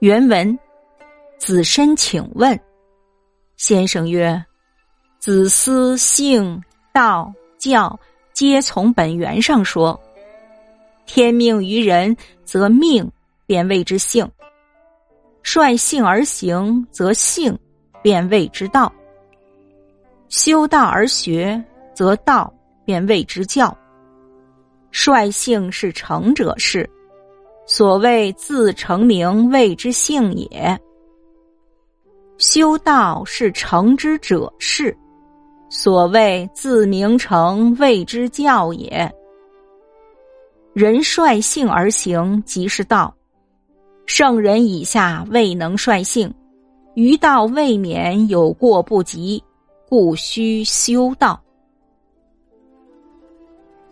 原文：子申请问先生曰：“子思性、道、教，皆从本源上说。天命于人，则命便谓之性；率性而行，则性便谓之道；修道而学，则道便谓之教。率性是成者事。”所谓自成名谓之性也，修道是成之者事；所谓自名成谓之教也。人率性而行，即是道。圣人以下未能率性，于道未免有过不及，故须修道。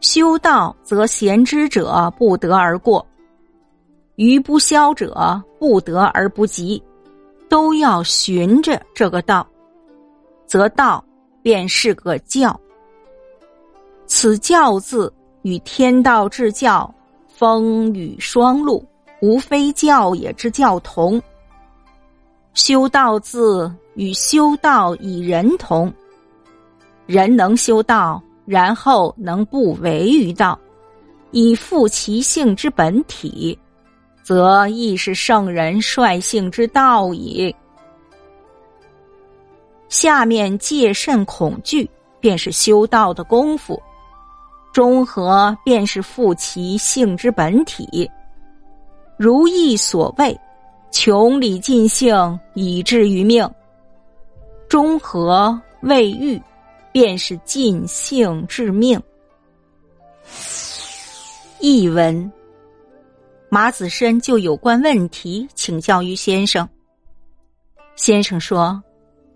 修道则贤之者不得而过。于不消者不得而不及，都要循着这个道，则道便是个教。此教字与天道至教、风雨双露，无非教也之教同。修道字与修道以人同，人能修道，然后能不为于道，以复其性之本体。则亦是圣人率性之道矣。下面戒慎恐惧，便是修道的功夫；中和便是复其性之本体。如意所谓，穷理尽性以至于命；中和未愈，便是尽性致命。译文。马子申就有关问题请教于先生。先生说：“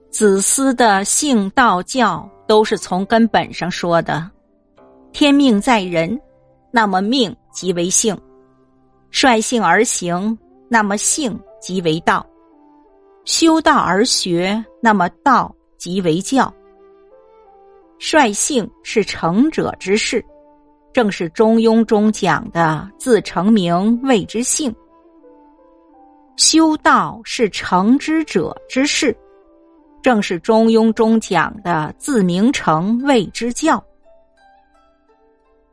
子思的性道教都是从根本上说的，天命在人，那么命即为性；率性而行，那么性即为道；修道而学，那么道即为教。率性是成者之事。”正是《中庸》中讲的“自成名谓之性”，修道是成之者之事；正是《中庸》中讲的“自名成谓之教”。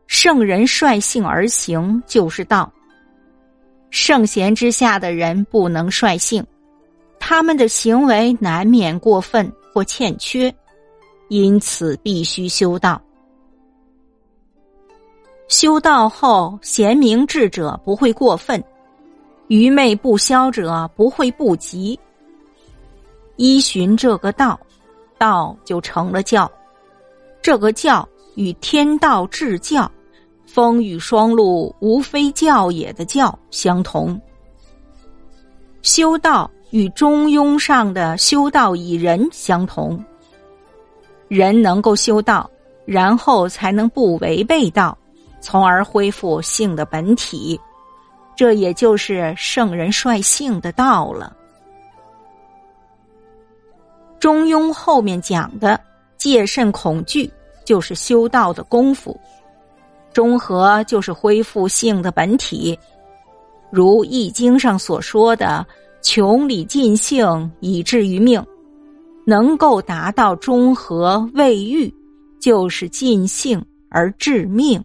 圣人率性而行就是道。圣贤之下的人不能率性，他们的行为难免过分或欠缺，因此必须修道。修道后，贤明智者不会过分，愚昧不消者不会不及。依循这个道，道就成了教。这个教与天道至教、风雨霜露无非教也的教相同。修道与中庸上的修道以人相同。人能够修道，然后才能不违背道。从而恢复性的本体，这也就是圣人率性的道了。中庸后面讲的戒慎恐惧，就是修道的功夫；中和就是恢复性的本体，如《易经》上所说的“穷理尽性以至于命”，能够达到中和未愈，就是尽性而致命。